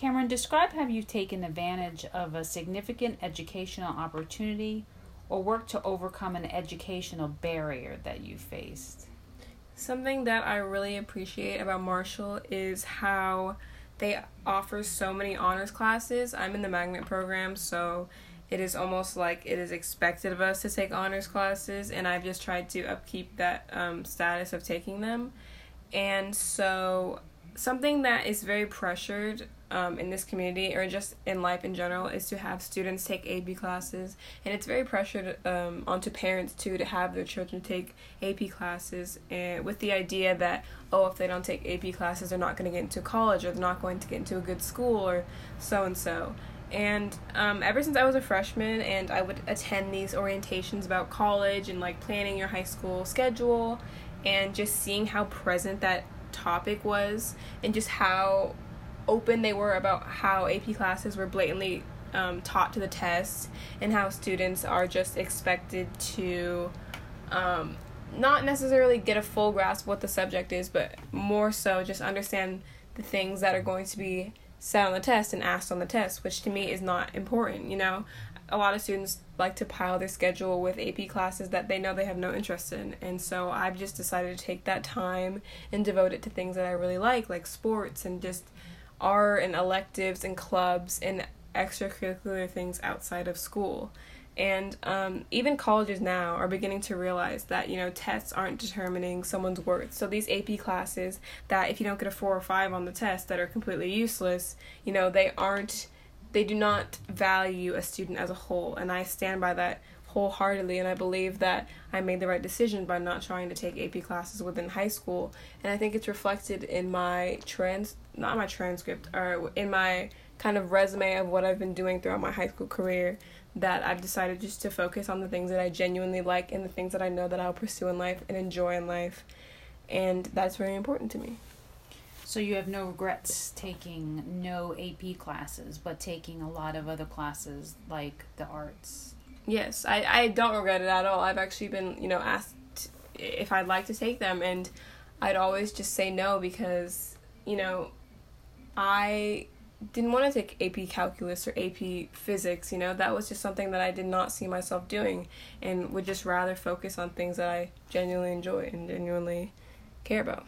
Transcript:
Cameryn, describe how you've taken advantage of a significant educational opportunity or worked to overcome an educational barrier that you faced. Something that I really appreciate about Marshall is how they offer so many honors classes. I'm in the magnet program, so it is almost like it is expected of us to take honors classes, and I've just tried to upkeep that um, status of taking them. And so, something that is very pressured um, in this community or just in life in general is to have students take AP classes, and it's very pressured um, onto parents too to have their children take AP classes, and with the idea that oh, if they don't take AP classes, they're not going to get into college or they're not going to get into a good school or so and so. And um, ever since I was a freshman, and I would attend these orientations about college and like planning your high school schedule, and just seeing how present that topic was, and just how open they were about how AP classes were blatantly um, taught to the test, and how students are just expected to um, not necessarily get a full grasp what the subject is, but more so just understand the things that are going to be said on the test and asked on the test, which to me is not important. You know, a lot of students like to pile their schedule with AP classes that they know they have no interest in. And so I've just decided to take that time and devote it to things that I really like, like sports and just art and electives and clubs and extracurricular things outside of school. And um, even colleges now are beginning to realize that, you know, tests aren't determining someone's worth. So these AP classes that if you don't get a four or five on the test that are completely useless, you know, they aren't, they do not value a student as a whole. And I stand by that wholeheartedly and I believe that I made the right decision by not trying to take AP classes within high school and I think it's reflected in my trans not my transcript or in my kind of resume of what I've been doing throughout my high school career that I've decided just to focus on the things that I genuinely like and the things that I know that I'll pursue in life and enjoy in life. And that's very important to me. So you have no regrets taking no AP classes, but taking a lot of other classes like the arts. Yes, I, I don't regret it at all. I've actually been, you know, asked if I'd like to take them and I'd always just say no because, you know, I didn't want to take AP calculus or AP physics, you know, that was just something that I did not see myself doing and would just rather focus on things that I genuinely enjoy and genuinely care about.